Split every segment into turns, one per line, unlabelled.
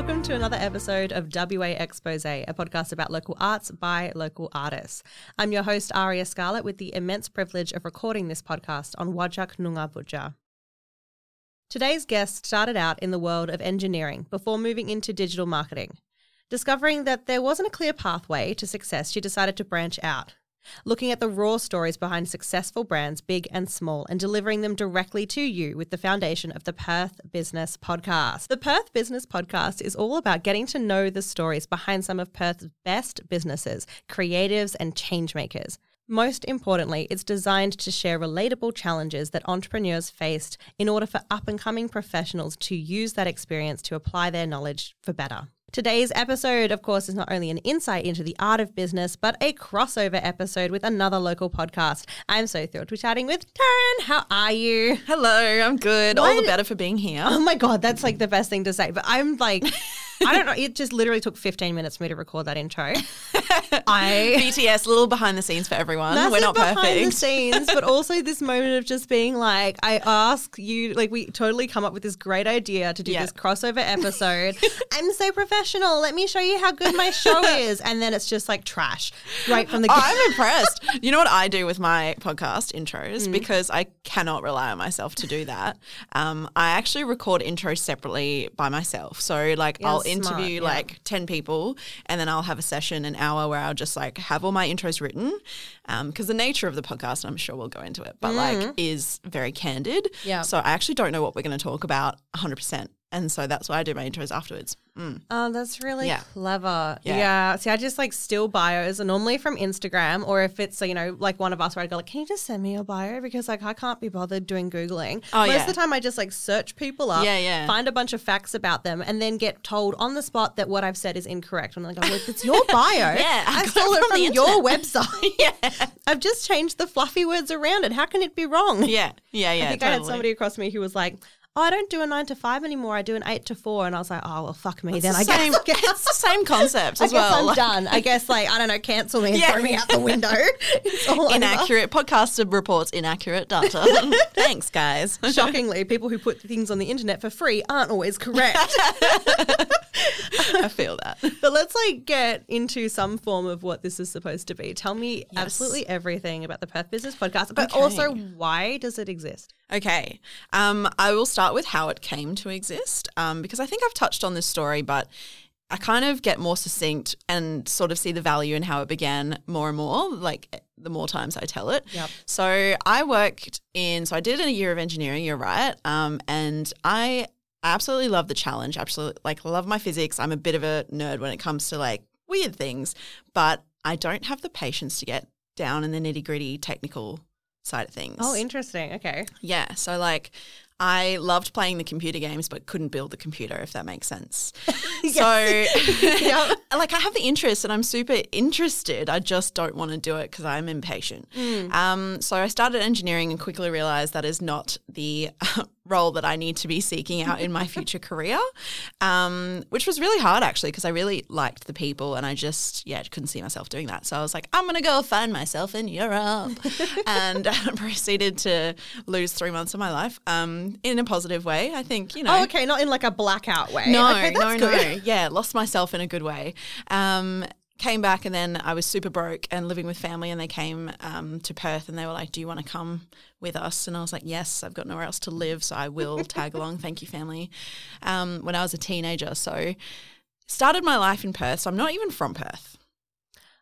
Welcome to another episode of WA Expose, a podcast about local arts by local artists. I'm your host, Aria Scarlett, with the immense privilege of recording this podcast on Wajak Noongar. Today's guest started out in the world of engineering before moving into digital marketing. Discovering that there wasn't a clear pathway to success, she decided to branch out. Looking at the raw stories behind successful brands, big and small, and delivering them directly to you with the foundation of the Perth Business Podcast. The Perth Business Podcast is all about getting to know the stories behind some of Perth's best businesses, creatives, and changemakers. Most importantly, it's designed to share relatable challenges that entrepreneurs faced in order for up and coming professionals to use that experience to apply their knowledge for better. Today's episode, of course, is not only an insight into the art of business, but a crossover episode with another local podcast. I'm so thrilled to be chatting with Taryn. How are you?
Hello, I'm good. All the better for being here.
Oh my God, that's like the best thing to say. But I'm like, I don't know. It just literally took 15 minutes for me to record that intro. I.
BTS, a little behind the scenes for everyone.
Massive
We're not
behind the
perfect.
scenes, but also this moment of just being like, I ask you, like, we totally come up with this great idea to do
Yeah.
this crossover episode. I'm so professional. Let me show you how good my show is, and then it's just like trash right from the
Oh,
get.
I'm impressed. You know what I do with my podcast intros
Mm.
because I cannot rely on myself to do that. Um, I actually record intros separately by myself. So like
Yeah,
I'll
smart,
interview
yeah.
like ten people, and then I'll have a session an hour where I'll just like have all my intros written. Because the nature of the podcast, and I'm sure we'll go into it, but like is very candid.
Mm. Yeah.
So I actually don't know what we're going to talk about 100. And so that's why I do my intros afterwards. Mm.
Oh, that's really
Yeah.
clever. Yeah.
Yeah.
See, I just like steal bios, and normally from Instagram, or if it's you know like one of us where I go like, "Can you just send me your bio?" Because like I can't be bothered doing googling.
Oh,
Most
yeah.
of the time, I just like search people up,
Yeah, yeah.
find a bunch of facts about them, and then get told on the spot that what I've said is incorrect. And I'm like, oh, well, it's your bio.
Yeah, I
I stole
it
it
from
from, your website.
Yeah.
I've just changed the fluffy words around it. How can it be wrong?
Yeah, yeah, yeah.
I think I had somebody across me who was like, "Oh, I don't do a nine to five anymore. I do an eight to four. And I was like, "Oh, well, fuck me
It's
then.
the
I guess,
same, it's the same concept
I
as
guess
well.
I'm
like
done. I guess like I don't know, cancel me and
Yeah.
throw me out the window. It's all over.
Inaccurate podcaster reports inaccurate data. Thanks, guys.
Shockingly, people who put things on the internet for free aren't always correct.
I feel that.
but let's like get into some form of what this is supposed to be. Tell me absolutely everything about the Perth Business Podcast, but
Okay.
also why does it exist?
Okay. Um, I will start with how it came to exist um, because I think I've touched on this story, but I kind of get more succinct and sort of see the value in how it began more and more, like the more times I tell it.
Yep.
So I worked in, so I did a year of engineering, you're right. Um, and I absolutely love the challenge. Absolutely, like, love my physics. I'm a bit of a nerd when it comes to like weird things, but I don't have the patience to get down in the nitty gritty technical side of things.
Oh, interesting. Okay.
Yeah. So like I loved playing the computer games but couldn't build the computer if that makes sense. So like I have the interest and I'm super interested. I just don't want to do it because I'm impatient. Um, so I started engineering and quickly realized that is not the role that I need to be seeking out in my future career, um, which was really hard actually because I really liked the people and I just yeah couldn't see myself doing that. So I was like, I'm gonna go find myself in Europe, and proceeded to lose three months of my life um, in a positive way. I think you know.
Oh, okay. Not in like a blackout way.
No,
okay,
no,
that's
no.
good.
Yeah, lost myself in a good way. Um, came back and then I was super broke and living with family, and they came um, to Perth and they were like, "Do you want to come with us?" And I was like, "Yes, I've got nowhere else to live, so I will tag along. Thank you, family." Um, when I was a teenager, so started my life in Perth. So I'm not even from Perth.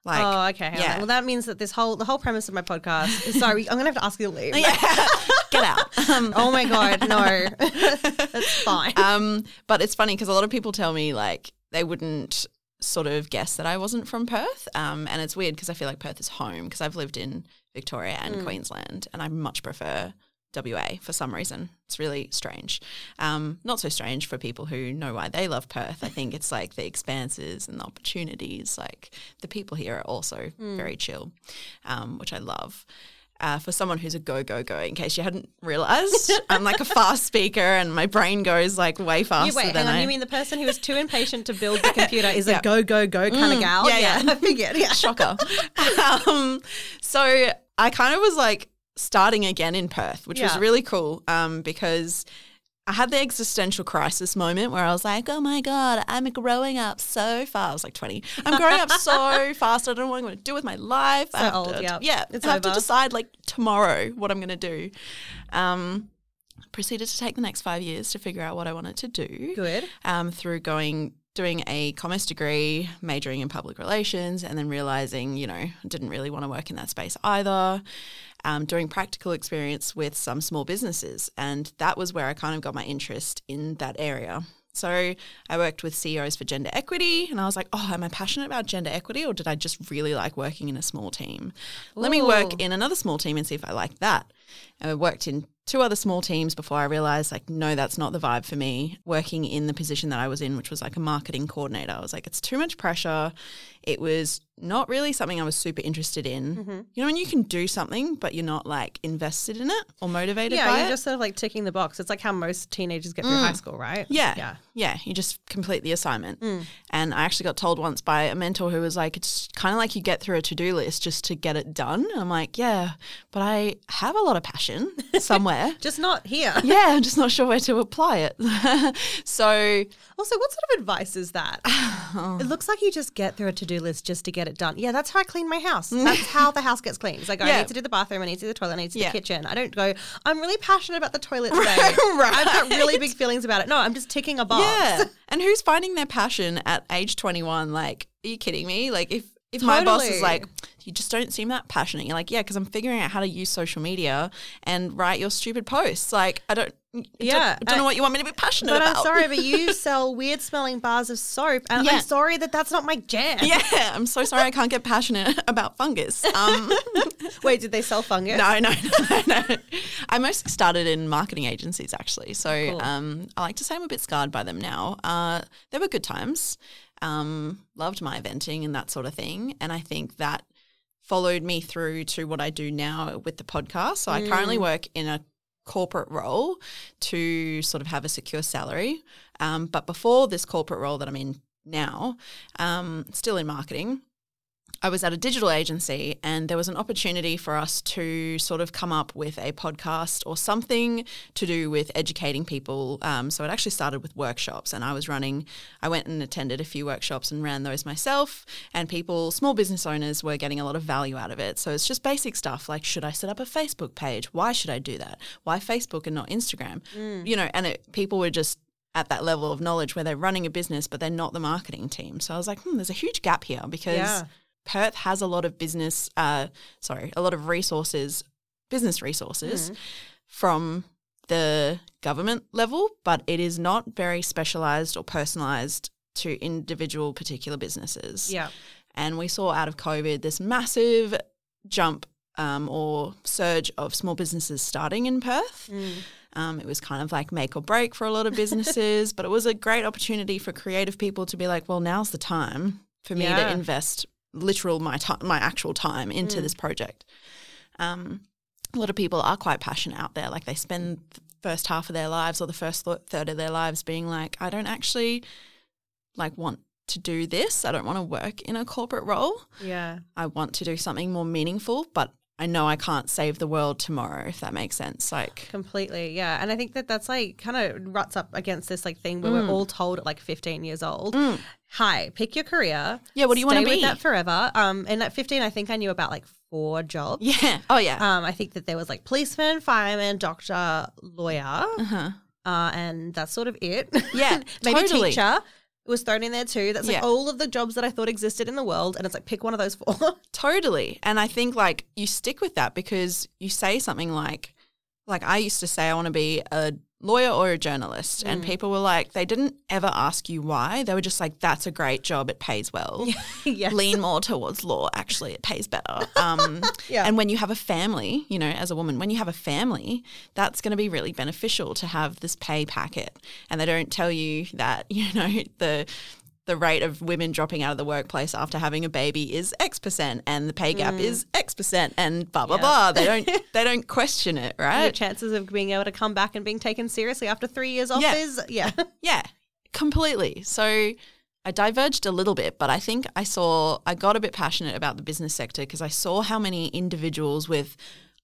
Like,
oh, okay.
yeah.
Well, that means that this whole the whole premise of my podcast. Sorry, I'm gonna have to ask you to leave.
yeah. get out. Um,
oh my god, no, that's fine.
um, but it's funny because a lot of people tell me like they wouldn't sort of guess that I wasn't from Perth. Um, and it's weird because I feel like Perth is home because I've lived in Victoria and Queensland, and I much prefer WA for some reason. It's really strange. Um, not so strange for people who know why they love Perth. I think it's like the expanses and the opportunities. Like the people here are also very chill, um, which I love. Uh, for someone who's a go go go, in case you hadn't realized, I'm like a fast speaker and my brain goes like way faster
You wait,
than
hang on.
I.
You mean the person who is too impatient to build the computer is a go go go kind of gal?
Mm, yeah, yeah.
I figured. Yeah,
Shocker. um, so I kind of was like starting again in Perth, which was really cool um, because I had the existential crisis moment where I was like, oh my God, I'm growing up so fast. I was like 20. I'm growing up so fast. I don't know what I'm going to do with my life. I
So
have
old,
to,
yeah.
Yeah.
It's
I have to decide like tomorrow what I'm going to do. Um, proceeded to take the next five years to figure out what I wanted to do
good.
um, through going doing a commerce degree, majoring in public relations, and then realizing, you know, I didn't really want to work in that space either. Um, doing practical experience with some small businesses, and that was where I kind of got my interest in that area. So I worked with CEOs for gender equity, and I was like, oh, am I passionate about gender equity, or did I just really like working in a small team? Let me work in another small team and see if I like that. And I worked in two other small teams before I realized, like, no, that's not the vibe for me. Working in the position that I was in, which was like a marketing coordinator, I was like, it's too much pressure. It was not really something I was super interested in.
Mm-hmm.
You know, when you can do something, but you're not like invested in it or motivated by
Yeah, you're
it.
just sort of like ticking the box. It's like how most teenagers get through high school, right?
Mm. Yeah.
Yeah.
Yeah. You just complete the assignment.
Mm.
And I actually got told once by a mentor who was like, it's kind of like you get through a to do list just to get it done. And I'm like, yeah, but I have a lot of passion somewhere.
Just not here.
yeah, I'm just not sure where to apply it. so,
Also, what sort of advice is that? it looks like you just get through a to do list just to get it done. Yeah, that's how I clean my house. That's how the house gets cleaned. It's like, I
Yeah.
need to do the bathroom, I need to do the toilet, I need to do
Yeah.
the kitchen. I don't go, I'm really passionate about the toilet today. I've got really big feelings about it. No, I'm just ticking a box.
yeah. And who's finding their passion at age 21? Like, are you kidding me? Like, if, if my boss is like, you just don't seem that passionate. You're like, yeah, because I'm figuring out how to use social media and write your stupid posts. Like, I don't,
Yeah,
don't, I don't know what you want me to be passionate
But
about.
I'm sorry, but you sell weird smelling bars of soap, and
Yeah.
I'm sorry that that's not my jam.
yeah, I'm so sorry I can't get passionate about fungus. Um,
Wait, did they sell fungus?
no, no, no, no. I mostly started in marketing agencies actually. So
Cool.
um, I like to say I'm a bit scarred by them now. Uh, they were good times. Um, loved my eventing and that sort of thing. And I think that followed me through to what I do now with the podcast. So I currently work in a corporate role to sort of have a secure salary. Um, but before this corporate role that I'm in now, um, still in marketing, I was at a digital agency and there was an opportunity for us to sort of come up with a podcast or something to do with educating people. Um, so it actually started with workshops and I was running, I went and attended a few workshops and ran those myself. And people, small business owners, were getting a lot of value out of it. So it's just basic stuff like should I set up a Facebook page? Why should I do that? Why Facebook and not Instagram? You know, and it, people were just at that level of knowledge where they're running a business, but they're not the marketing team. So I was like, hmm, there's a huge gap here because
Yeah.
Perth has a lot of business, uh, sorry, a lot of resources, business resources from the government level, but it is not very specialized or personalized to individual particular businesses.
Yeah.
And we saw out of COVID this massive jump um, or surge of small businesses starting in Perth. Um, it was kind of like make or break for a lot of businesses, but it was a great opportunity for creative people to be like, well, now's the time for me
Yeah.
to invest literal my time, my actual time into this project. Um, a lot of people are quite passionate out there. Like they spend the first half of their lives or the first th- third of their lives being like, I don't actually like want to do this. I don't want to work in a corporate role.
Yeah.
I want to do something more meaningful, but I know I can't save the world tomorrow, if that makes sense. Like,
Completely, yeah. And I think that that's like kind of ruts up against this like thing where we're all told at like 15 years old, hi, pick your career.
Yeah, what do you
stay with
be?
that forever. Um, and at 15, I think I knew about like four jobs.
yeah. Oh, yeah.
Um, I think that there was like policeman, fireman, doctor, lawyer,
uh-huh.
uh, and that's sort of it.
Yeah,
maybe
totally.
teacher was thrown in there too. That's like
Yeah.
all of the jobs that I thought existed in the world, and it's like pick one of those four.
Totally. And I think like you stick with that because you say something like, like I used to say I want to be a lawyer or a journalist and people were like they didn't ever ask you why. They were just like that's a great job it pays well.
Yes.
lean more towards law actually it pays better. Um,
Yeah.
and when you have a family you know as a woman when you have a family that's going to be really beneficial to have this pay packet. And they don't tell you that you know the the rate of women dropping out of the workplace after having a baby is X percent and the pay gap is mm. X percent and blah blah
Yeah.
blah. They don't they don't question it, right?
Your chances of being able to come back and being taken seriously after three years off
Yeah.
is yeah.
Yeah, completely. So I diverged a little bit, but I think I saw, I got a bit passionate about the business sector because I saw how many individuals with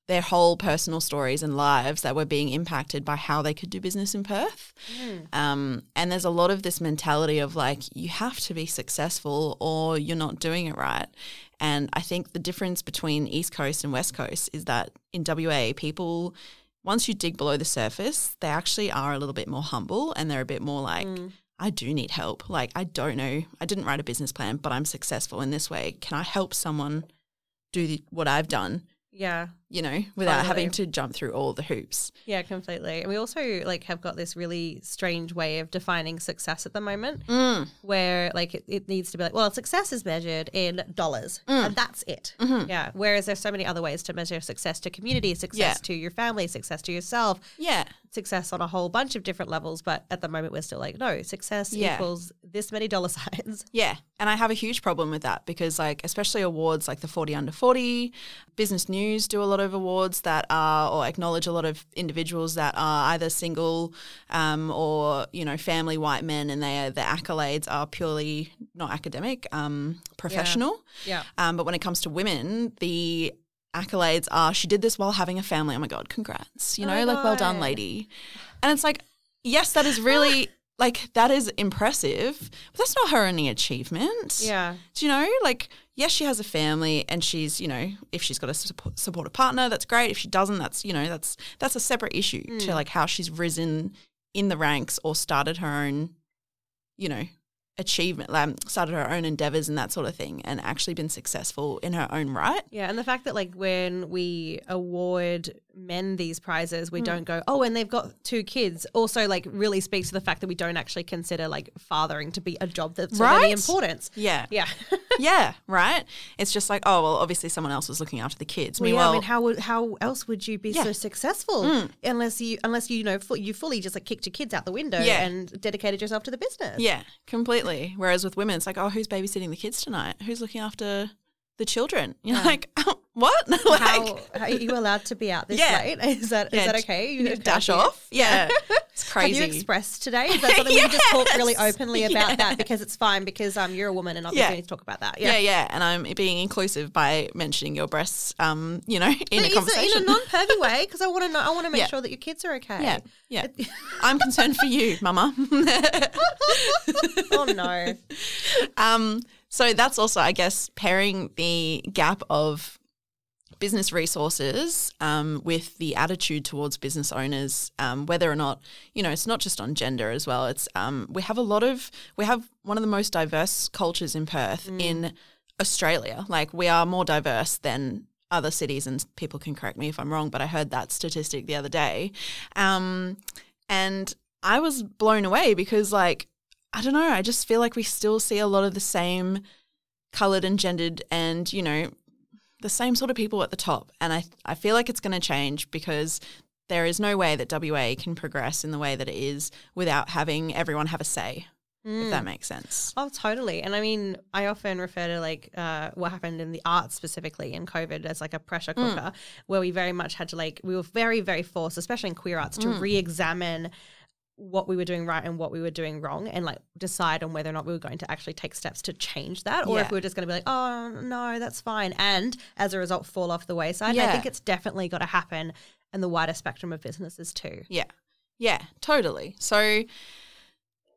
their whole personal stories and lives that were being impacted by how they could do business in Perth. Um, and there's a lot of this mentality of like, you have to be successful or you're not doing it right. And I think the difference between East Coast and West Coast is that in WA, people, once you dig below the surface, they actually are a little bit more humble and they're a bit more like, I do need help. Like, I don't know. I didn't write a business plan, but I'm successful in this way. Can I help someone do the, what I've done,
Yeah.
You know, without
Totally.
having to jump through all the hoops?
Yeah, completely. And we also like have got this really strange way of defining success at the moment
Mm.
where like it, it needs to be like, well, success is measured in dollars
Mm.
and that's it.
Mm-hmm.
Yeah. Whereas there's so many other ways to measure success to community, success
Yeah.
to your family, success to yourself,
Yeah.
success on a whole bunch of different levels. But at the moment, we're still like, no, success
Yeah.
equals this many dollar signs.
Yeah. And I have a huge problem with that because, like, especially awards like the 40 under 40, Business News do a lot of awards that are, or acknowledge a lot of individuals that are either single um, or, you know, family white men, and they are, the accolades are purely not academic, um, professional.
Yeah.
Um, but when it comes to women, the accolades are she did this while having a family. Oh my God, congrats. You
Oh
know,
my
like, well done, lady. And it's like, yes, that is really, like, that is impressive, but that's not her only achievement.
Yeah.
Do you know, like, yes, she has a family and she's, you know, if she's got a support, supportive partner, that's great. If she doesn't, that's, you know, that's, that's a separate issue
Mm.
to like how she's risen in the ranks or started her own, you know, achievement, um, started her own endeavors and that sort of thing and actually been successful in her own right.
Yeah, and the fact that like when we award men these prizes,
Mm.
we don't go, oh, and they've got two kids. Also, like really speaks to the fact that we don't actually consider like fathering to be a job that's of any
Right?
importance.
Yeah.
Yeah.
yeah. Right. It's just like, oh, well, obviously someone else was looking after the kids.
Well, yeah,
Meanwhile,
I mean, how would how else would you be
Yeah. Mm.
so successful unless you unless you, you know fu- you fully just like kicked your kids out the window
Yeah.
and dedicated yourself to the business?
Yeah, completely. Whereas with women, it's like, oh, who's babysitting the kids tonight? Who's looking after the children? You're like, oh, what? like,
How, are you allowed to be out this
Yeah.
late? Is that is
yeah,
that okay?
You need to
okay
dash off. Yeah, it's crazy.
Have you expressed today? Is that something you just talk really openly about
Yeah.
that because it's fine because um you're a woman and obviously
Yeah.
you need to talk about that.
yeah.
Yeah.
yeah, and I'm being inclusive by mentioning your breasts. Um, you know, in
But
a conversation.
in a non-pervy way because I want to know. I want to make
Yeah.
sure that your kids are okay.
yeah, yeah. I'm concerned for you, Mama.
oh no.
Um, so that's also, I guess, pairing the gap of business resources um, with the attitude towards business owners, um, whether or not, you know, it's not just on gender as well. It's um, we have a lot of, we have one of the most diverse cultures in Perth in Australia. Like we are more diverse than other cities, and people can correct me if I'm wrong, but I heard that statistic the other day. Um, and I was blown away because, like, I don't know, I just feel like we still see a lot of the same colored and gendered and, you know, the same sort of people at the top. And I, I feel like it's going to change because there is no way that WA can progress in the way that it is without having everyone have a say, if that makes sense.
Oh, totally. And I mean, I often refer to like uh, what happened in the arts specifically in COVID as like a pressure
Mm.
cooker, where we very much had to like we were very very forced, especially in queer arts, to
Mm.
re-examine what we were doing right and what we were doing wrong, and like decide on whether or not we were going to actually take steps to change that, or
Yeah.
if we were just going to be like, oh no, that's fine, and as a result, fall off the wayside. And I think it's definitely got to happen in the wider spectrum of businesses too.
Yeah. Yeah, totally. So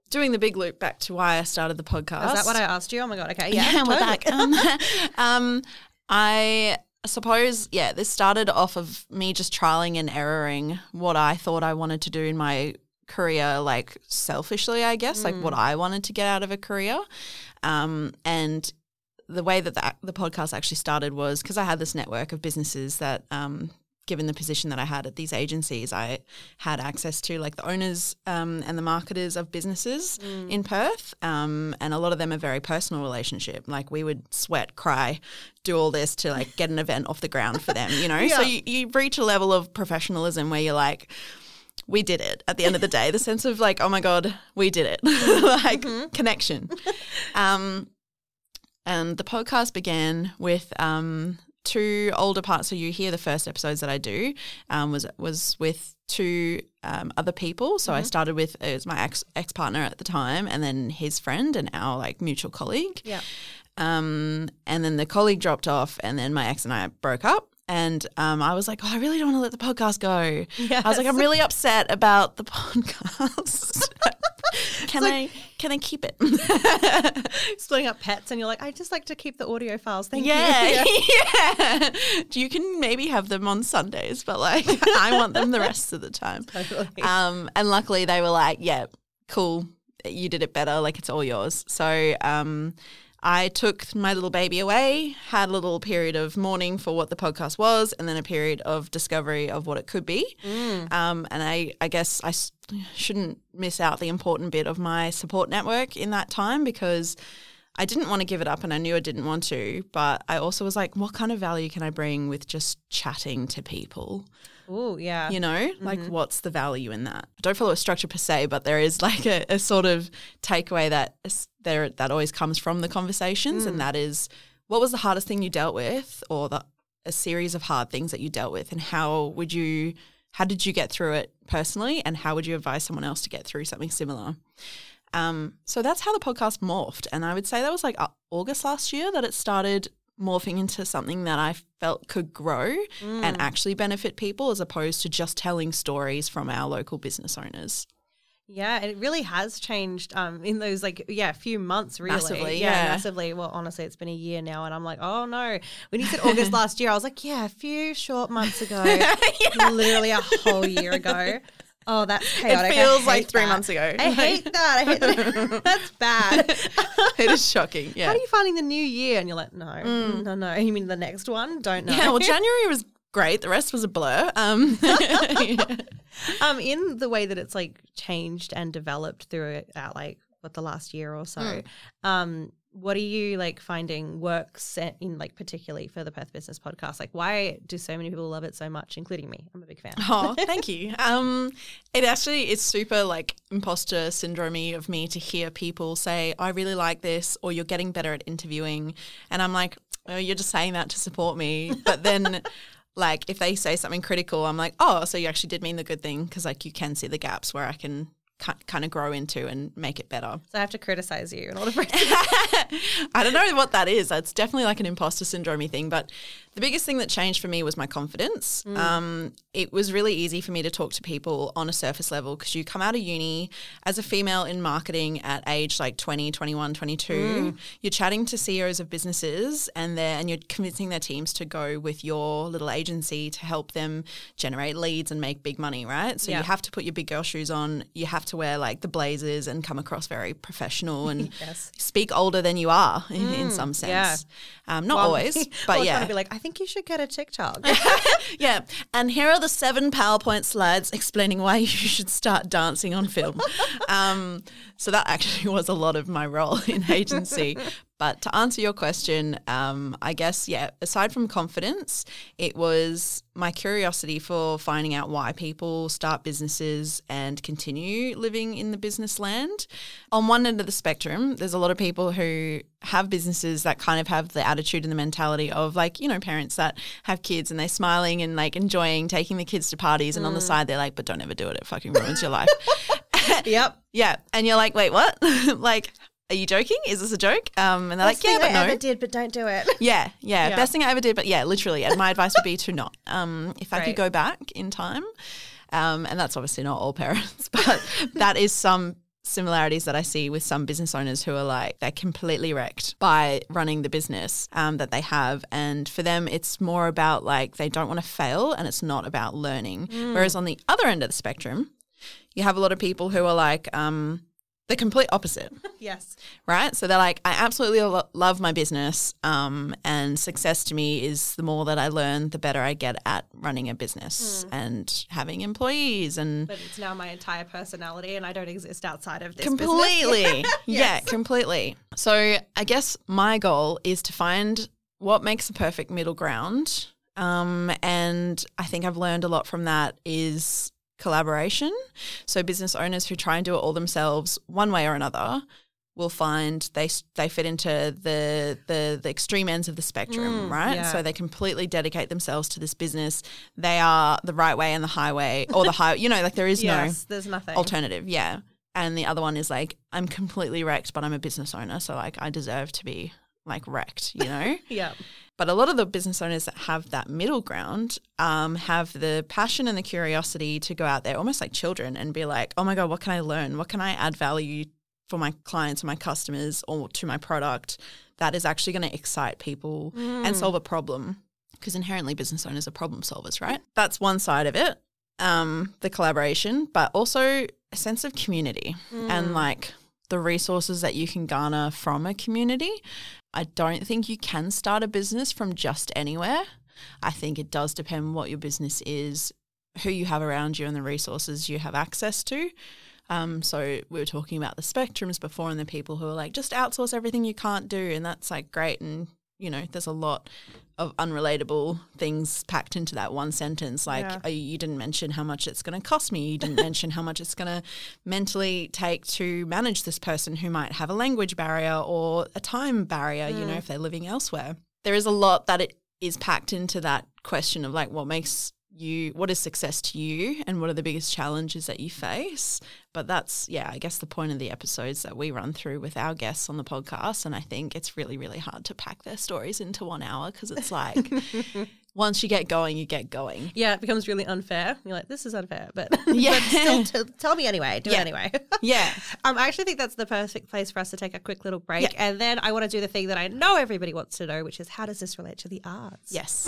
doing the big loop back to why I started the podcast.
Is that what I asked you? Oh my god. Okay. Yeah.
Yeah, we're back. Um, um, I suppose, yeah, this started off of me just trialing and erroring what I thought I wanted to do in my career, like selfishly, I guess, like what I wanted to get out of a career. Um, and the way that the, the podcast actually started was because I had this network of businesses that um, given the position that I had at these agencies, I had access to like the owners um, and the marketers of businesses in Perth. Um, and a lot of them are very personal relationship. Like we would sweat, cry, do all this to like get an event off the ground for them, you know? So you, you reach a level of professionalism where you're like, we did it at the end of the day. The sense of like, oh my God, we did it. like connection. Um, and the podcast began with um, two older parts So you hear The first episodes that I do um, was was with two um, other people. So I started with it was my ex ex partner at the time, and then his friend and our like mutual colleague.
Yeah.
Um, and then the colleague dropped off, and then my ex and I broke up. And um, I was like, oh, I really don't want to let the podcast go. I was like, I'm really upset about the podcast. can I can I keep it?
Splitting up pets, and you're like, I just like to keep the audio files. Thank
Yeah,
you.
yeah. You can maybe have them on Sundays, but like I want them the rest of the time.
Totally.
Um, and luckily they were like, "Yeah, cool, you did it better. Like it's all yours." So um, I took my little baby away, had a little period of mourning for what the podcast was, and then a period of discovery of what it could be. Um, and I, I guess I s- shouldn't miss out the important bit of my support network in that time because I didn't want to give it up and I knew I didn't want to. But I also was like, what kind of value can I bring with just chatting to people?
Oh, yeah.
You know, like what's the value in that? I don't follow a structure per se, but there is like a, a sort of takeaway that there that always comes from the conversations, and that is what was the hardest thing you dealt with, or the a series of hard things that you dealt with, and how would you, how did you get through it personally, and how would you advise someone else to get through something similar? Um, so that's how the podcast morphed, and I would say that was like uh, August last year that it started morphing into something that I felt could grow and actually benefit people as opposed to just telling stories from our local business owners.
Yeah, it really has changed um, in those like yeah few months really
Massively,
yeah,
yeah.
massively. Well, honestly, it's been a year now, and I'm like, oh no. When you said August last year, I was like, yeah, a few short months ago, literally a whole year ago. Oh, that's chaotic. I
feels like three
that.
months ago.
I hate that. I hate that. that's bad.
it is shocking. Yeah.
How are you finding the new year? And you're like, no, no, no. You mean the next one? Don't know.
yeah, well, January was great. The rest was a blur. Um,
um, in the way that it's like changed and developed throughout like what the last year or so,
Mm.
um, what are you like finding works in like particularly for the Perth Business Podcast? Like, why do so many people love it so much, including me? I'm a big fan.
Oh, thank you. Um, it actually is super like imposter syndrome of me to hear people say, "I really like this," or "You're getting better at interviewing," and I'm like, "Oh, you're just saying that to support me." But then, like, if they say something critical, I'm like, "Oh, so you actually did mean the good thing," because like you can see the gaps where I can kind of grow into and make it better.
So I have to criticize you in order for.
I don't know what that is. It's definitely like an imposter syndrome thing. But the biggest thing that changed for me was my confidence. Um, it was really easy for me to talk to people on a surface level because you come out of uni as a female in marketing at age like 20, 21, 22. You're chatting to CEOs of businesses and they're, and you're convincing their teams to go with your little agency to help them generate leads and make big money, right? So
Yeah.
you have to put your big girl shoes on. You have to wear like the blazers and come across very professional and
Yes.
speak older than you are in, in some sense.
yeah.
Um, not
Well,
always, but
trying
yeah.
be like, I think you should get a TikTok.
yeah. And here are the seven PowerPoint slides explaining why you should start dancing on film. um, so that actually was a lot of my role in agency. But to answer your question, um, I guess, yeah, aside from confidence, it was my curiosity for finding out why people start businesses and continue living in the business land. On one end of the spectrum, there's a lot of people who have businesses that kind of have the attitude and the mentality of like, you know, parents that have kids and they're smiling and like enjoying taking the kids to parties. And on the side, they're like, but don't ever do it. It fucking ruins your life.
yep.
Yeah. And you're like, wait, what? like, are you joking? Is this a joke? Um, and they're like, yeah, but no.
I ever did, but don't do it.
Yeah, yeah,
Yeah.
Best thing I ever did, but yeah, literally. And my advice would be to not. Um, if I could go back in time, um, and that's obviously not all parents, but that is some similarities that I see with some business owners who are like they're completely wrecked by running the business um, that they have, and for them it's more about like they don't want to fail, and it's not about learning. Whereas on the other end of the spectrum, you have a lot of people who are like, um, the complete opposite.
Yes.
right? So they're like, I absolutely lo- love my business, um, and success to me is the more that I learn, the better I get at running a business and having employees and
But it's now my entire personality and I don't exist outside of this
completely,
business.
yeah, completely. So I guess my goal is to find what makes the perfect middle ground, um, and I think I've learned a lot from that is collaboration. So business owners who try and do it all themselves, one way or another, will find they they fit into the the, the extreme ends of the spectrum, mm, right?
yeah.
So they completely dedicate themselves to this business. They are the right way and the highway, or the high. You know, like there is
Yes, there's nothing.
alternative. Yeah, and the other one is like I'm completely wrecked, but I'm a business owner, so like I deserve to be like wrecked. You know.
yeah.
But a lot of the business owners that have that middle ground um, have the passion and the curiosity to go out there, almost like children, and be like, oh my God, what can I learn? What can I add value for my clients or my customers or to my product that is actually going to excite people and solve a problem? Because inherently, business owners are problem solvers, right? That's one side of it, um, the collaboration, but also a sense of community and like the resources that you can garner from a community. I don't think you can start a business from just anywhere. I think it does depend what your business is, who you have around you, and the resources you have access to. Um, so we were talking about the spectrums before, and the people who are like, just outsource everything you can't do, and that's like great. And you know, there's a lot of unrelatable things packed into that one sentence. Like,
Yeah.
oh, you didn't mention how much it's going to cost me. You didn't mention how much it's going to mentally take to manage this person who might have a language barrier or a time barrier, you know, mm. if they're living elsewhere. There is a lot that it is packed into that question of like what makes you what is success to you and what are the biggest challenges that you face but that's yeah i guess the point of the episodes that we run through with our guests on the podcast and i think it's really really hard to pack their stories into one hour because it's like once you get going you get going
Yeah, it becomes really unfair. You're like, this is unfair, but,
Yeah.
but still t- tell me anyway. Do
Yeah.
it anyway.
yeah
Um, I actually think that's the perfect place for us to take a quick little break.
Yeah.
And then I want to do the thing that I know everybody wants to know, which is how does this relate to the arts?
yes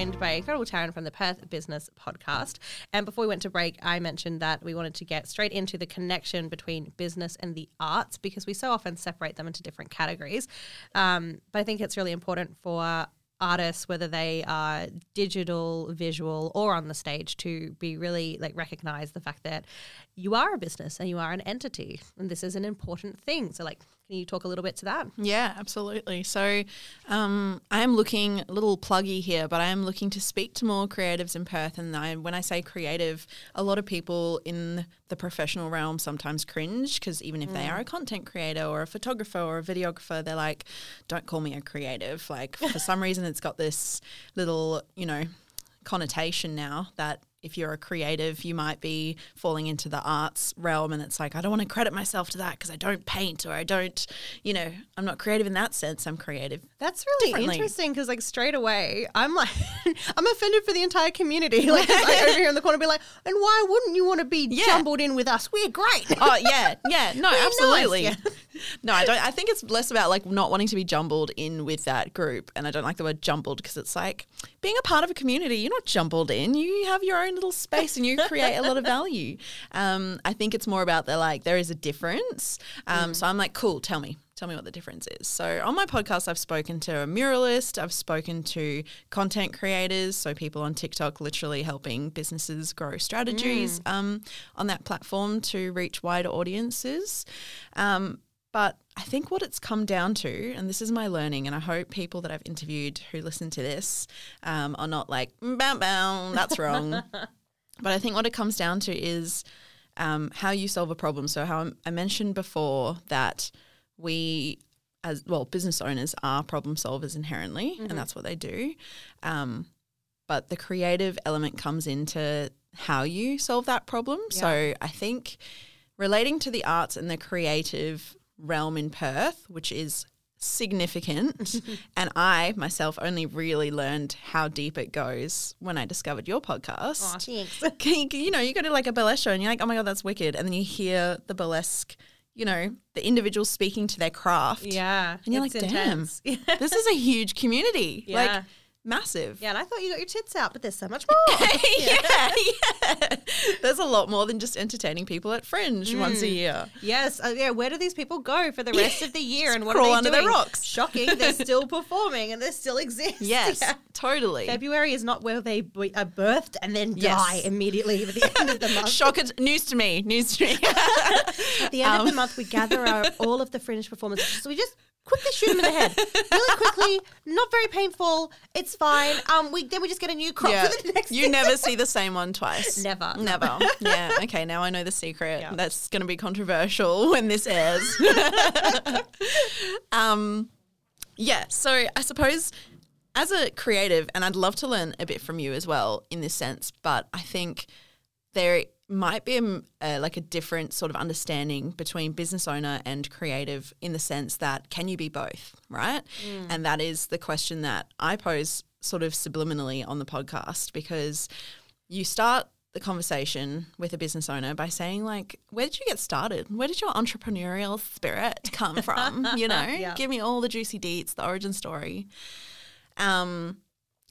Joined by incredible Taryn from the Perth Business Podcast. And before we went to break, I mentioned that we wanted to get straight into the connection between business and the arts because we so often separate them into different categories. Um, but I think it's really important for artists, whether they are digital, visual, or on the stage, to be really like recognize the fact that you are a business and you are an entity, and this is an important thing. So, like, can you talk a little bit to that?
Yeah, absolutely. So um, I am looking a little pluggy here, but I am looking to speak to more creatives in Perth. And I, when I say creative, a lot of people in the professional realm sometimes cringe because even if they are a content creator or a photographer or a videographer, they're like, "Don't call me a creative." Like for some reason, it's got this little, you know, connotation now that if you're a creative, you might be falling into the arts realm. And it's like, I don't want to credit myself to that because I don't paint or I don't, you know, I'm not creative in that sense. I'm creative.
That's really interesting because, like, straight away, I'm like, I'm offended for the entire community. Like, I over here in the corner be like, and why wouldn't you want to be
Yeah.
jumbled in with us? We're great.
Oh, yeah. Yeah. No,
We're nice,
absolutely.
yeah.
No, I don't. I think it's less about like not wanting to be jumbled in with that group, and I don't like the word jumbled because it's like being a part of a community. You're not jumbled in. You have your own little space, and you create a lot of value. Um, I think it's more about the like there is a difference. Um, So I'm like, cool. Tell me, tell me what the difference is. So on my podcast, I've spoken to a muralist. I've spoken to content creators, so people on TikTok, literally helping businesses grow strategies um, on that platform to reach wider audiences. Um, but I think what it's come down to, and this is my learning, and I hope people that I've interviewed who listen to this um, are not like, bam, bam, that's wrong. but I think what it comes down to is um, how you solve a problem. So, how I mentioned before that we, as well, business owners are problem solvers inherently, and that's what they do. Um, but the creative element comes into how you solve that problem. So, I think relating to the arts and the creative realm in Perth, which is significant, and I myself only really learned how deep it goes when I discovered your podcast.
thanks.
you, you know, you go to like a burlesque show and you're like, oh my God, that's wicked. And then you hear the burlesque, you know, the individuals speaking to their craft.
Yeah.
And you're like,
intense.
damn, this is a huge community.
Yeah.
Like, massive.
Yeah, and I thought you got your tits out, but there's so much more.
yeah, yeah. There's a lot more than just entertaining people at Fringe once a
Mm.
year.
yes, uh, yeah. Where do these people go for the rest of the year, and what
Crawl
are they
under
doing?
the rocks.
Shocking, they're still performing and they still exist.
Yes,
Yeah.
totally.
February is not where they be- are birthed and then
Yes.
die immediately at the end of the month.
Shock it. News to me. News to me.
At the end
Um,
of the month, we gather our, all of the fringe performers. So we just quickly shoot him in the head, really quickly. Not very painful. It's fine. Um, we then we just get a new crop
yeah.
for the next.
You never see the same one twice.
Never.
Never. yeah. Okay. Now I know the secret.
Yeah.
That's going to be controversial when this airs. um, yeah. So I suppose as a creative, and I'd love to learn a bit from you as well in this sense, but I think there might be a, a, like a different sort of understanding between business owner and creative in the sense that can you be both, right? And that is the question that I pose sort of subliminally on the podcast because you start the conversation with a business owner by saying like where did you get started? Where did your entrepreneurial spirit come from? You know?
Yeah.
give me all the juicy deets the origin story. Um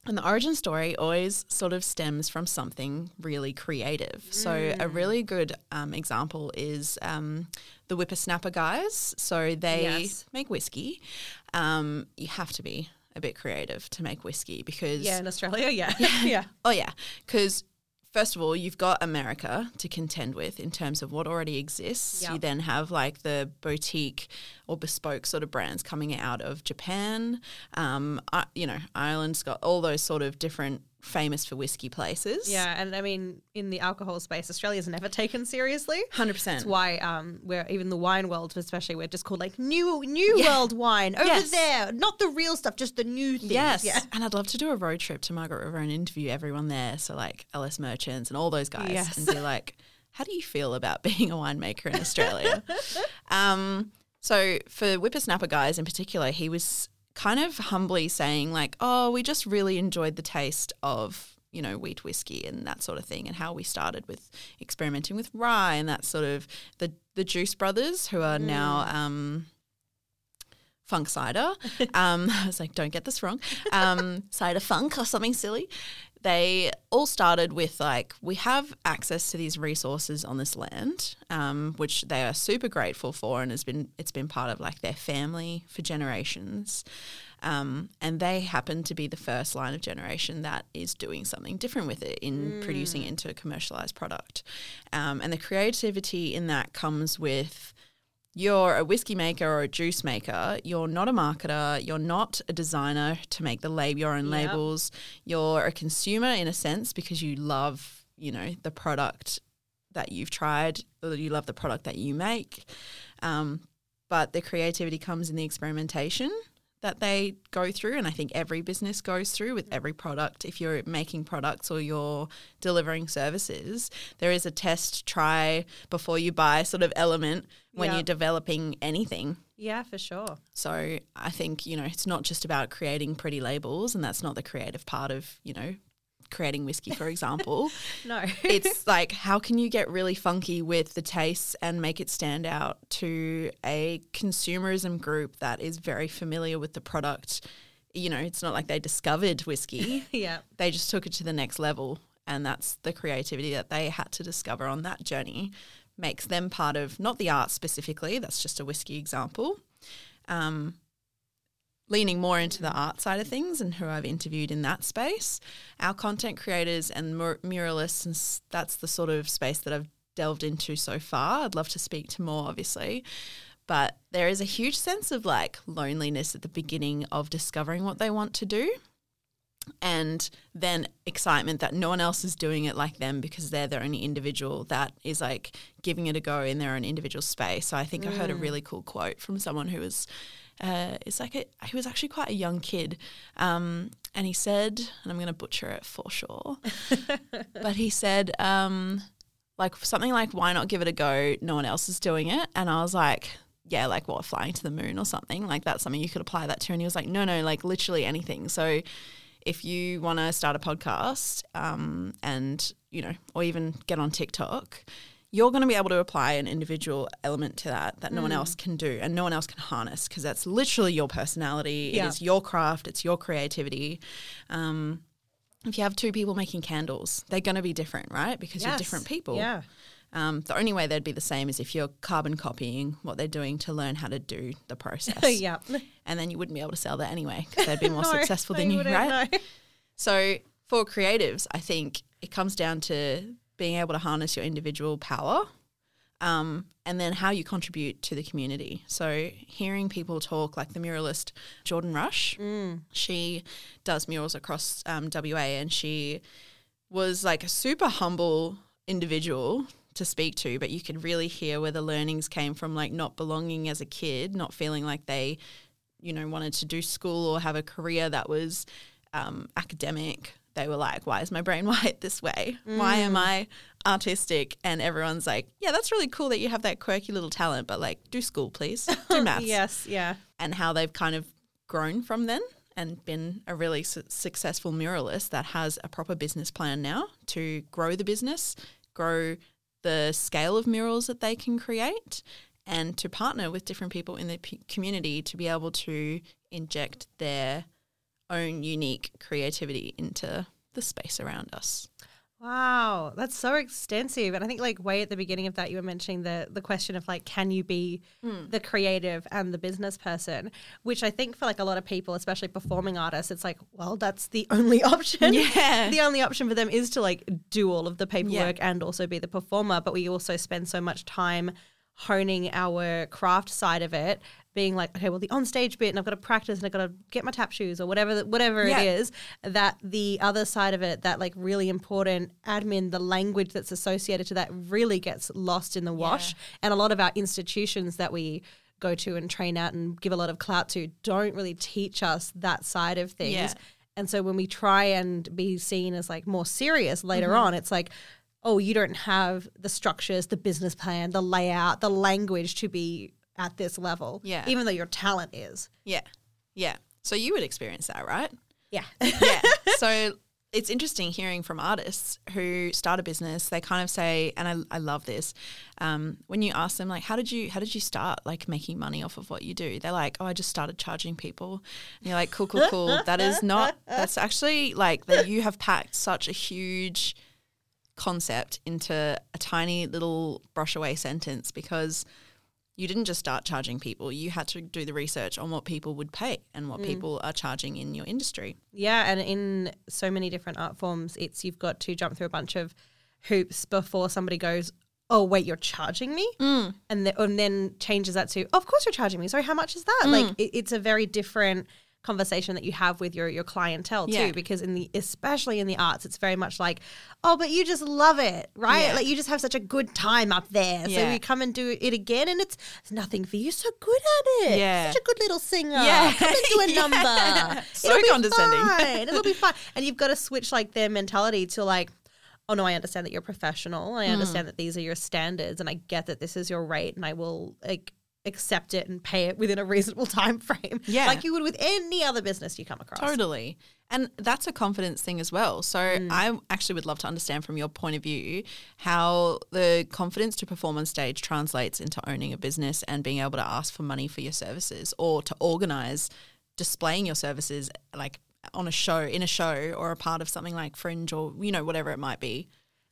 and the origin story always sort of stems from something really creative. So, a
Mm.
really good um, example is um, the Whippersnapper guys. So, they
Yes.
make whiskey. Um, you have to be a bit creative to make whiskey because
Yeah, in Australia, yeah. yeah, yeah.
Oh yeah, because first of all, you've got America to contend with in terms of what already exists. You then have like the boutique or bespoke sort of brands coming out of Japan. Um, I, you know, Ireland's got all those sort of different famous for whiskey places.
Yeah, and I mean, in the alcohol space, Australia's never taken seriously.
hundred percent.
That's why um, we're even the wine world, especially, we're just called like new new world wine over
Yes.
there, not the real stuff, just the new things.
Yes,
yeah.
and I'd love to do a road trip to Margaret River and interview everyone there. So like LS Merchants and all those guys,
Yes.
and be like, "How do you feel about being a winemaker in Australia?" um, so for Whippersnapper guys in particular, he was kind of humbly saying like, "Oh, we just really enjoyed the taste of." You know, wheat whiskey and that sort of thing, and how we started with experimenting with rye and that sort of the the Juice Brothers, who are now um, funk cider. Um, I was like, don't get this wrong. Um, cider funk or something silly. They all started with like, we have access to these resources on this land, um, which they are super grateful for, and has been it's been part of like their family for generations. Um, and they happen to be the first line of generation that is doing something different with it in producing it into a commercialized product. Um, and the creativity in that comes with you're a whiskey maker or a juice maker, you're not a marketer, you're not a designer to make the lab your own
Yep.
labels. You're a consumer in a sense because you love, you know, the product that you've tried, or you love the product that you make. Um, but the creativity comes in the experimentation that they go through and I think every business goes through with every product. If you're making products or you're delivering services there is a test try before you buy sort of element when you're developing anything.
Yeah, for sure.
so I think you know it's not just about creating pretty labels and that's not the creative part of you know creating whiskey, for example.
No.
it's like how can you get really funky with the tastes and make it stand out to a consumerism group that is very familiar with the product you know it's not like they discovered whiskey
yeah.
they just took it to the next level and that's the creativity that they had to discover on that journey makes them part of not the art specifically that's just a whiskey example um, leaning more into the art side of things and who I've interviewed in that space. Our content creators and mur- muralists, and s- that's the sort of space that I've delved into so far. I'd love to speak to more, obviously. But there is a huge sense of like loneliness at the beginning of discovering what they want to do. And then excitement that no one else is doing it like them because they're their only individual that is like giving it a go in their own individual space. So I think I heard a mm. really cool quote from someone who was uh, it's like a, he was actually quite a young kid, um, and he said, and I'm going to butcher it for sure, but he said, um, like something like, "Why not give it a go? No one else is doing it," and I was like. Yeah, like what, flying to the moon or something? Like that's something you could apply that to. And he was like, no, no, like literally anything. So if you want to start a podcast um, and, you know, or even get on TikTok, you're going to be able to apply an individual element to that that no one else can do and no one else can harness because that's literally your personality.
Yeah.
It is your craft, it's your creativity. Um, if you have two people making candles, they're going to be different, right? Because you're different people.
Yeah.
Um, the only way they'd be the same is if you're carbon copying what they're doing to learn how to do the process.
yeah.
And then you wouldn't be able to sell that anyway because they'd be more
No,
successful than you, right?
no.
So for creatives, I think it comes down to being able to harness your individual power um, and then how you contribute to the community. So hearing people talk like the muralist Jordan Rush, she does murals across um, WA and she was like a super humble individual to speak to, but you could really hear where the learnings came from, like not belonging as a kid, not feeling like they, you know, wanted to do school or have a career that was um, academic. They were like, why is my brain wired this way? Why am mm. I artistic? And everyone's like, yeah, that's really cool that you have that quirky little talent, but like, do school, please. Do maths
Yes. Yeah.
and how they've kind of grown from then and been a really su- successful muralist that has a proper business plan now to grow the business, grow the scale of murals that they can create, and to partner with different people in the p- community to be able to inject their own unique creativity into the space around us.
Wow, that's so extensive. And I think like way at the beginning of that you were mentioning the the question of like can you be hmm. the creative and the business person, which I think for like a lot of people, especially performing artists, it's like, well, that's the only option.
Yeah.
the only option for them is to like do all of the paperwork and also be the performer, but we also spend so much time honing our craft side of it being like okay well the on stage bit and I've got to practice and I've got to get my tap shoes or whatever whatever
Yeah.
it is that the other side of it that like really important admin the language that's associated to that really gets lost in the wash and a lot of our institutions that we go to and train at and give a lot of clout to don't really teach us that side of things
Yeah.
and so when we try and be seen as like more serious later
Mm-hmm.
on it's like oh you don't have the structures the business plan the layout the language to be at this level
Yeah.
even though your talent is
Yeah. Yeah. So you would experience that, right?
yeah
yeah. So it's interesting hearing from artists who start a business. They kind of say, and I, I love this. Um, when you ask them, like, how did you how did you start like making money off of what you do? They're like, oh, I just started charging people. And you're like, cool, cool, cool. that is not. That's actually like that. You have packed such a huge concept into a tiny little brush away sentence because you didn't just start charging people. You had to do the research on what people would pay and what people are charging in your industry.
Yeah, and in so many different art forms, it's you've got to jump through a bunch of hoops before somebody goes, "Oh, wait, you're charging me," mm. and, the, and then changes that to, "Of course you're charging me." Sorry, how much is that? Like, it, it's a very different conversation that you have with your your clientele too
Yeah.
because in the especially in the arts it's very much like oh but you just love it right
Yeah.
like you just have such a good time up there so you come and do it again and it's, it's nothing for you so good at it
Yeah.
such a good little singer
Yeah.
come and do a
Yeah.
number
So
It'll be
condescending.
fine. It'll be fine. And you've got to switch like their mentality to like, oh no, I understand that you're professional. I
Hmm.
understand that these are your standards, and I get that this is your rate, and I will like accept it and pay it within a reasonable time frame.
Yeah.
Like you would with any other business you come across.
Totally. And that's a confidence thing as well. So mm. I actually would love to understand from your point of view how the confidence to perform on stage translates into owning a business and being able to ask for money for your services or to organize displaying your services like on a show, in a show or a part of something like Fringe or you know whatever it might be.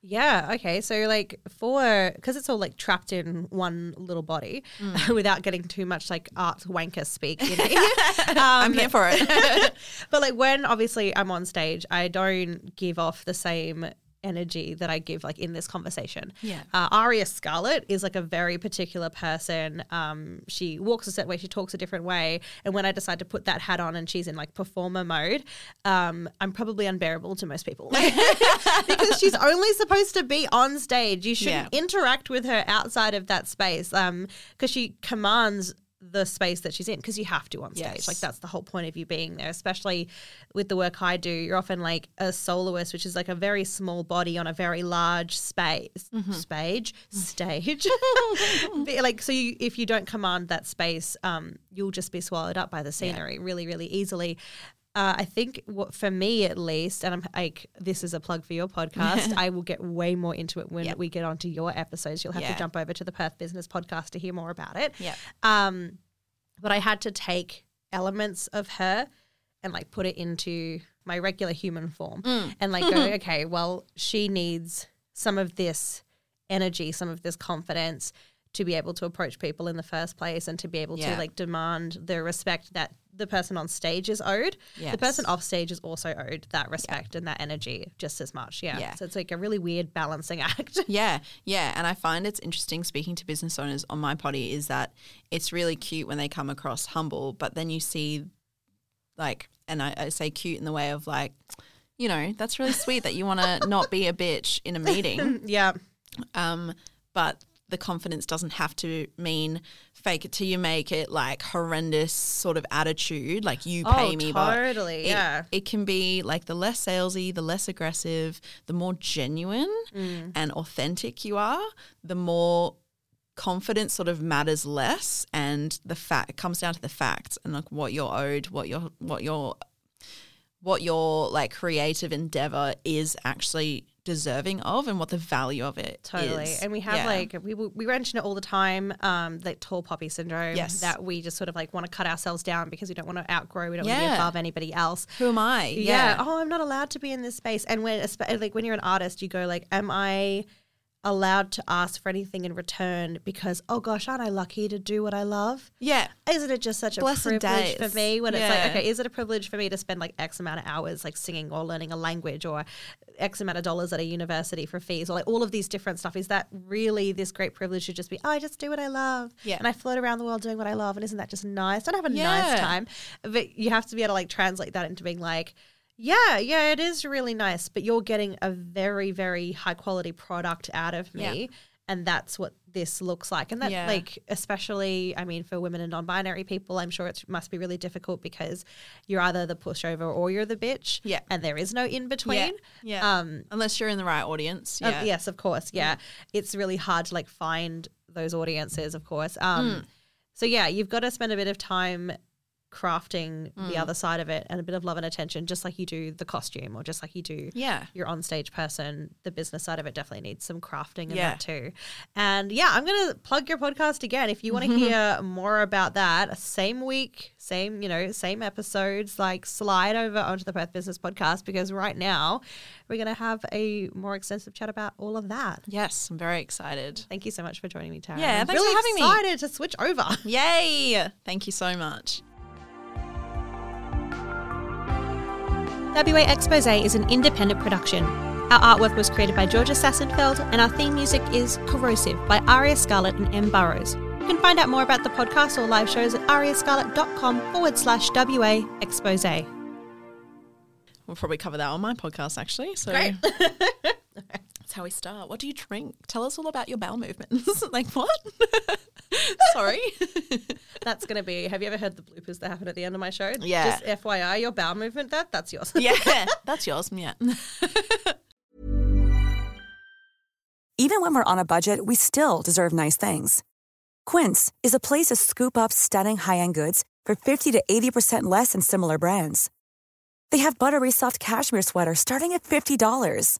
Yeah. Okay. So like for because it's all like trapped in one little body, mm. without getting too much like art wanker speak. In it.
Um, I'm here for it.
but like when obviously I'm on stage, I don't give off the same energy that I give like in this conversation.
Yeah.
Uh, Aria Scarlett is like a very particular person. Um, she walks a certain way, she talks a different way, and when I decide to put that hat on and she's in like performer mode, um, I'm probably unbearable to most people because she's only supposed to be on stage. You shouldn't interact with her outside of that space because she commands the space that she's in because you have to on stage.
Yes.
Like that's the whole point of you being there, especially with the work I do. You're often like a soloist, which is like a very small body on a very large space, stage, stage. Like so, you, if you don't command that space, um, you'll just be swallowed up by the scenery really, really easily. Uh, I think what for me at least, and I'm like, this is a plug for your podcast. I will get way more into it when
Yep.
we get onto your episodes. You'll have
Yeah.
to jump over to the Perth Business Podcast to hear more about it.
Yep.
Um, but I had to take elements of her and like put it into my regular human form and like go, okay, well, she needs some of this energy, some of this confidence to be able to approach people in the first place and to be able
Yeah.
to like demand the respect that the person on stage is owed. The person off stage is also owed that respect and that energy just as much. Yeah.
Yeah.
So it's like a really weird balancing act.
Yeah, yeah. And I find it's interesting speaking to business owners on my potty is that it's really cute when they come across humble, but then you see, like, and I, I say cute in the way of like, you know, that's really sweet that you want to not be a bitch in a meeting.
yeah.
Um, but the confidence doesn't have to mean fake it till you make it like horrendous sort of attitude, like you pay
Oh,
me.
totally,
it-
yeah.
It can be like the less salesy, the less aggressive, the more genuine
Mm.
and authentic you are, the more confidence sort of matters less and the fact it comes down to the facts and like what you're owed, what your what your what your like creative endeavor is actually deserving of and what the value of it
Totally.
is.
And we have
Yeah.
like we we mention it all the time, um, that tall poppy syndrome.
Yes.
That we just sort of like want to cut ourselves down because we don't want to outgrow, we don't want to be above anybody else.
who am I?
Yeah. Oh, I'm not allowed to be in this space. And when like when you're an artist, you go like, Am I allowed to ask for anything in return because oh gosh, aren't I lucky to do what I love?
yeah.
Isn't it just such a
Blessed
privilege for me when it's like, okay, is it a privilege for me to spend like X amount of hours like singing or learning a language or X amount of dollars at a university for fees or like all of these different stuff? Is that really this great privilege to just be, oh, I just do what I love.
Yeah.
And I float around the world doing what I love. And isn't that just nice? Don't have a
Yeah.
nice time. But you have to be able to like translate that into being like, yeah, yeah, it is really nice, but you're getting a very, very high quality product out of me.
Yeah.
And that's what this looks like. And that,
Yeah.
like, especially, I mean, for women and non binary people, I'm sure it must be really difficult because you're either the pushover or you're the bitch.
Yeah.
And there is no in between.
Yeah. yeah.
Um,
Unless you're in the right audience.
uh,
Yeah.
yes, of course. Yeah. It's really hard to like find those audiences, of course. Um,
Hmm.
So, yeah, you've got to spend a bit of time crafting
Hmm.
the other side of it and a bit of love and attention, just like you do the costume or just like you do
Yeah.
your onstage person. The business side of it definitely needs some crafting in
Yeah.
that too. And yeah, I'm going to plug your podcast again. If you want to hear more about that, same week, same, you know, same episodes, like slide over onto the Perth Business Podcast because right now we're going to have a more extensive chat about all of that.
Yes, I'm very excited.
Thank you so much for joining me, Taryn.
Yeah,
I'm
thanks
really
for having me.
excited to switch over.
Yay! Thank you so much.
WA Expose is an independent production. Our artwork was created by Georgia Sassenfeld, and our theme music is Corrosive by Aria Scarlett and M. Burrows. You can find out more about the podcast or live shows at ariascarlett.com forward slash WA Expose.
We'll probably cover that on my podcast actually. So
Great.
that's how we start. What do you drink? Tell us all about your bowel movements. like what? Sorry.
That's going to be. Have you ever heard the bloopers that happen at the end of my show?
Yeah.
Just FYI, your bowel movement, that that's yours.
yeah, that's yours. Yeah.
Even when we're on a budget, we still deserve nice things. Quince is a place to scoop up stunning high end goods for 50 to 80% less than similar brands. They have buttery soft cashmere sweaters starting at $50,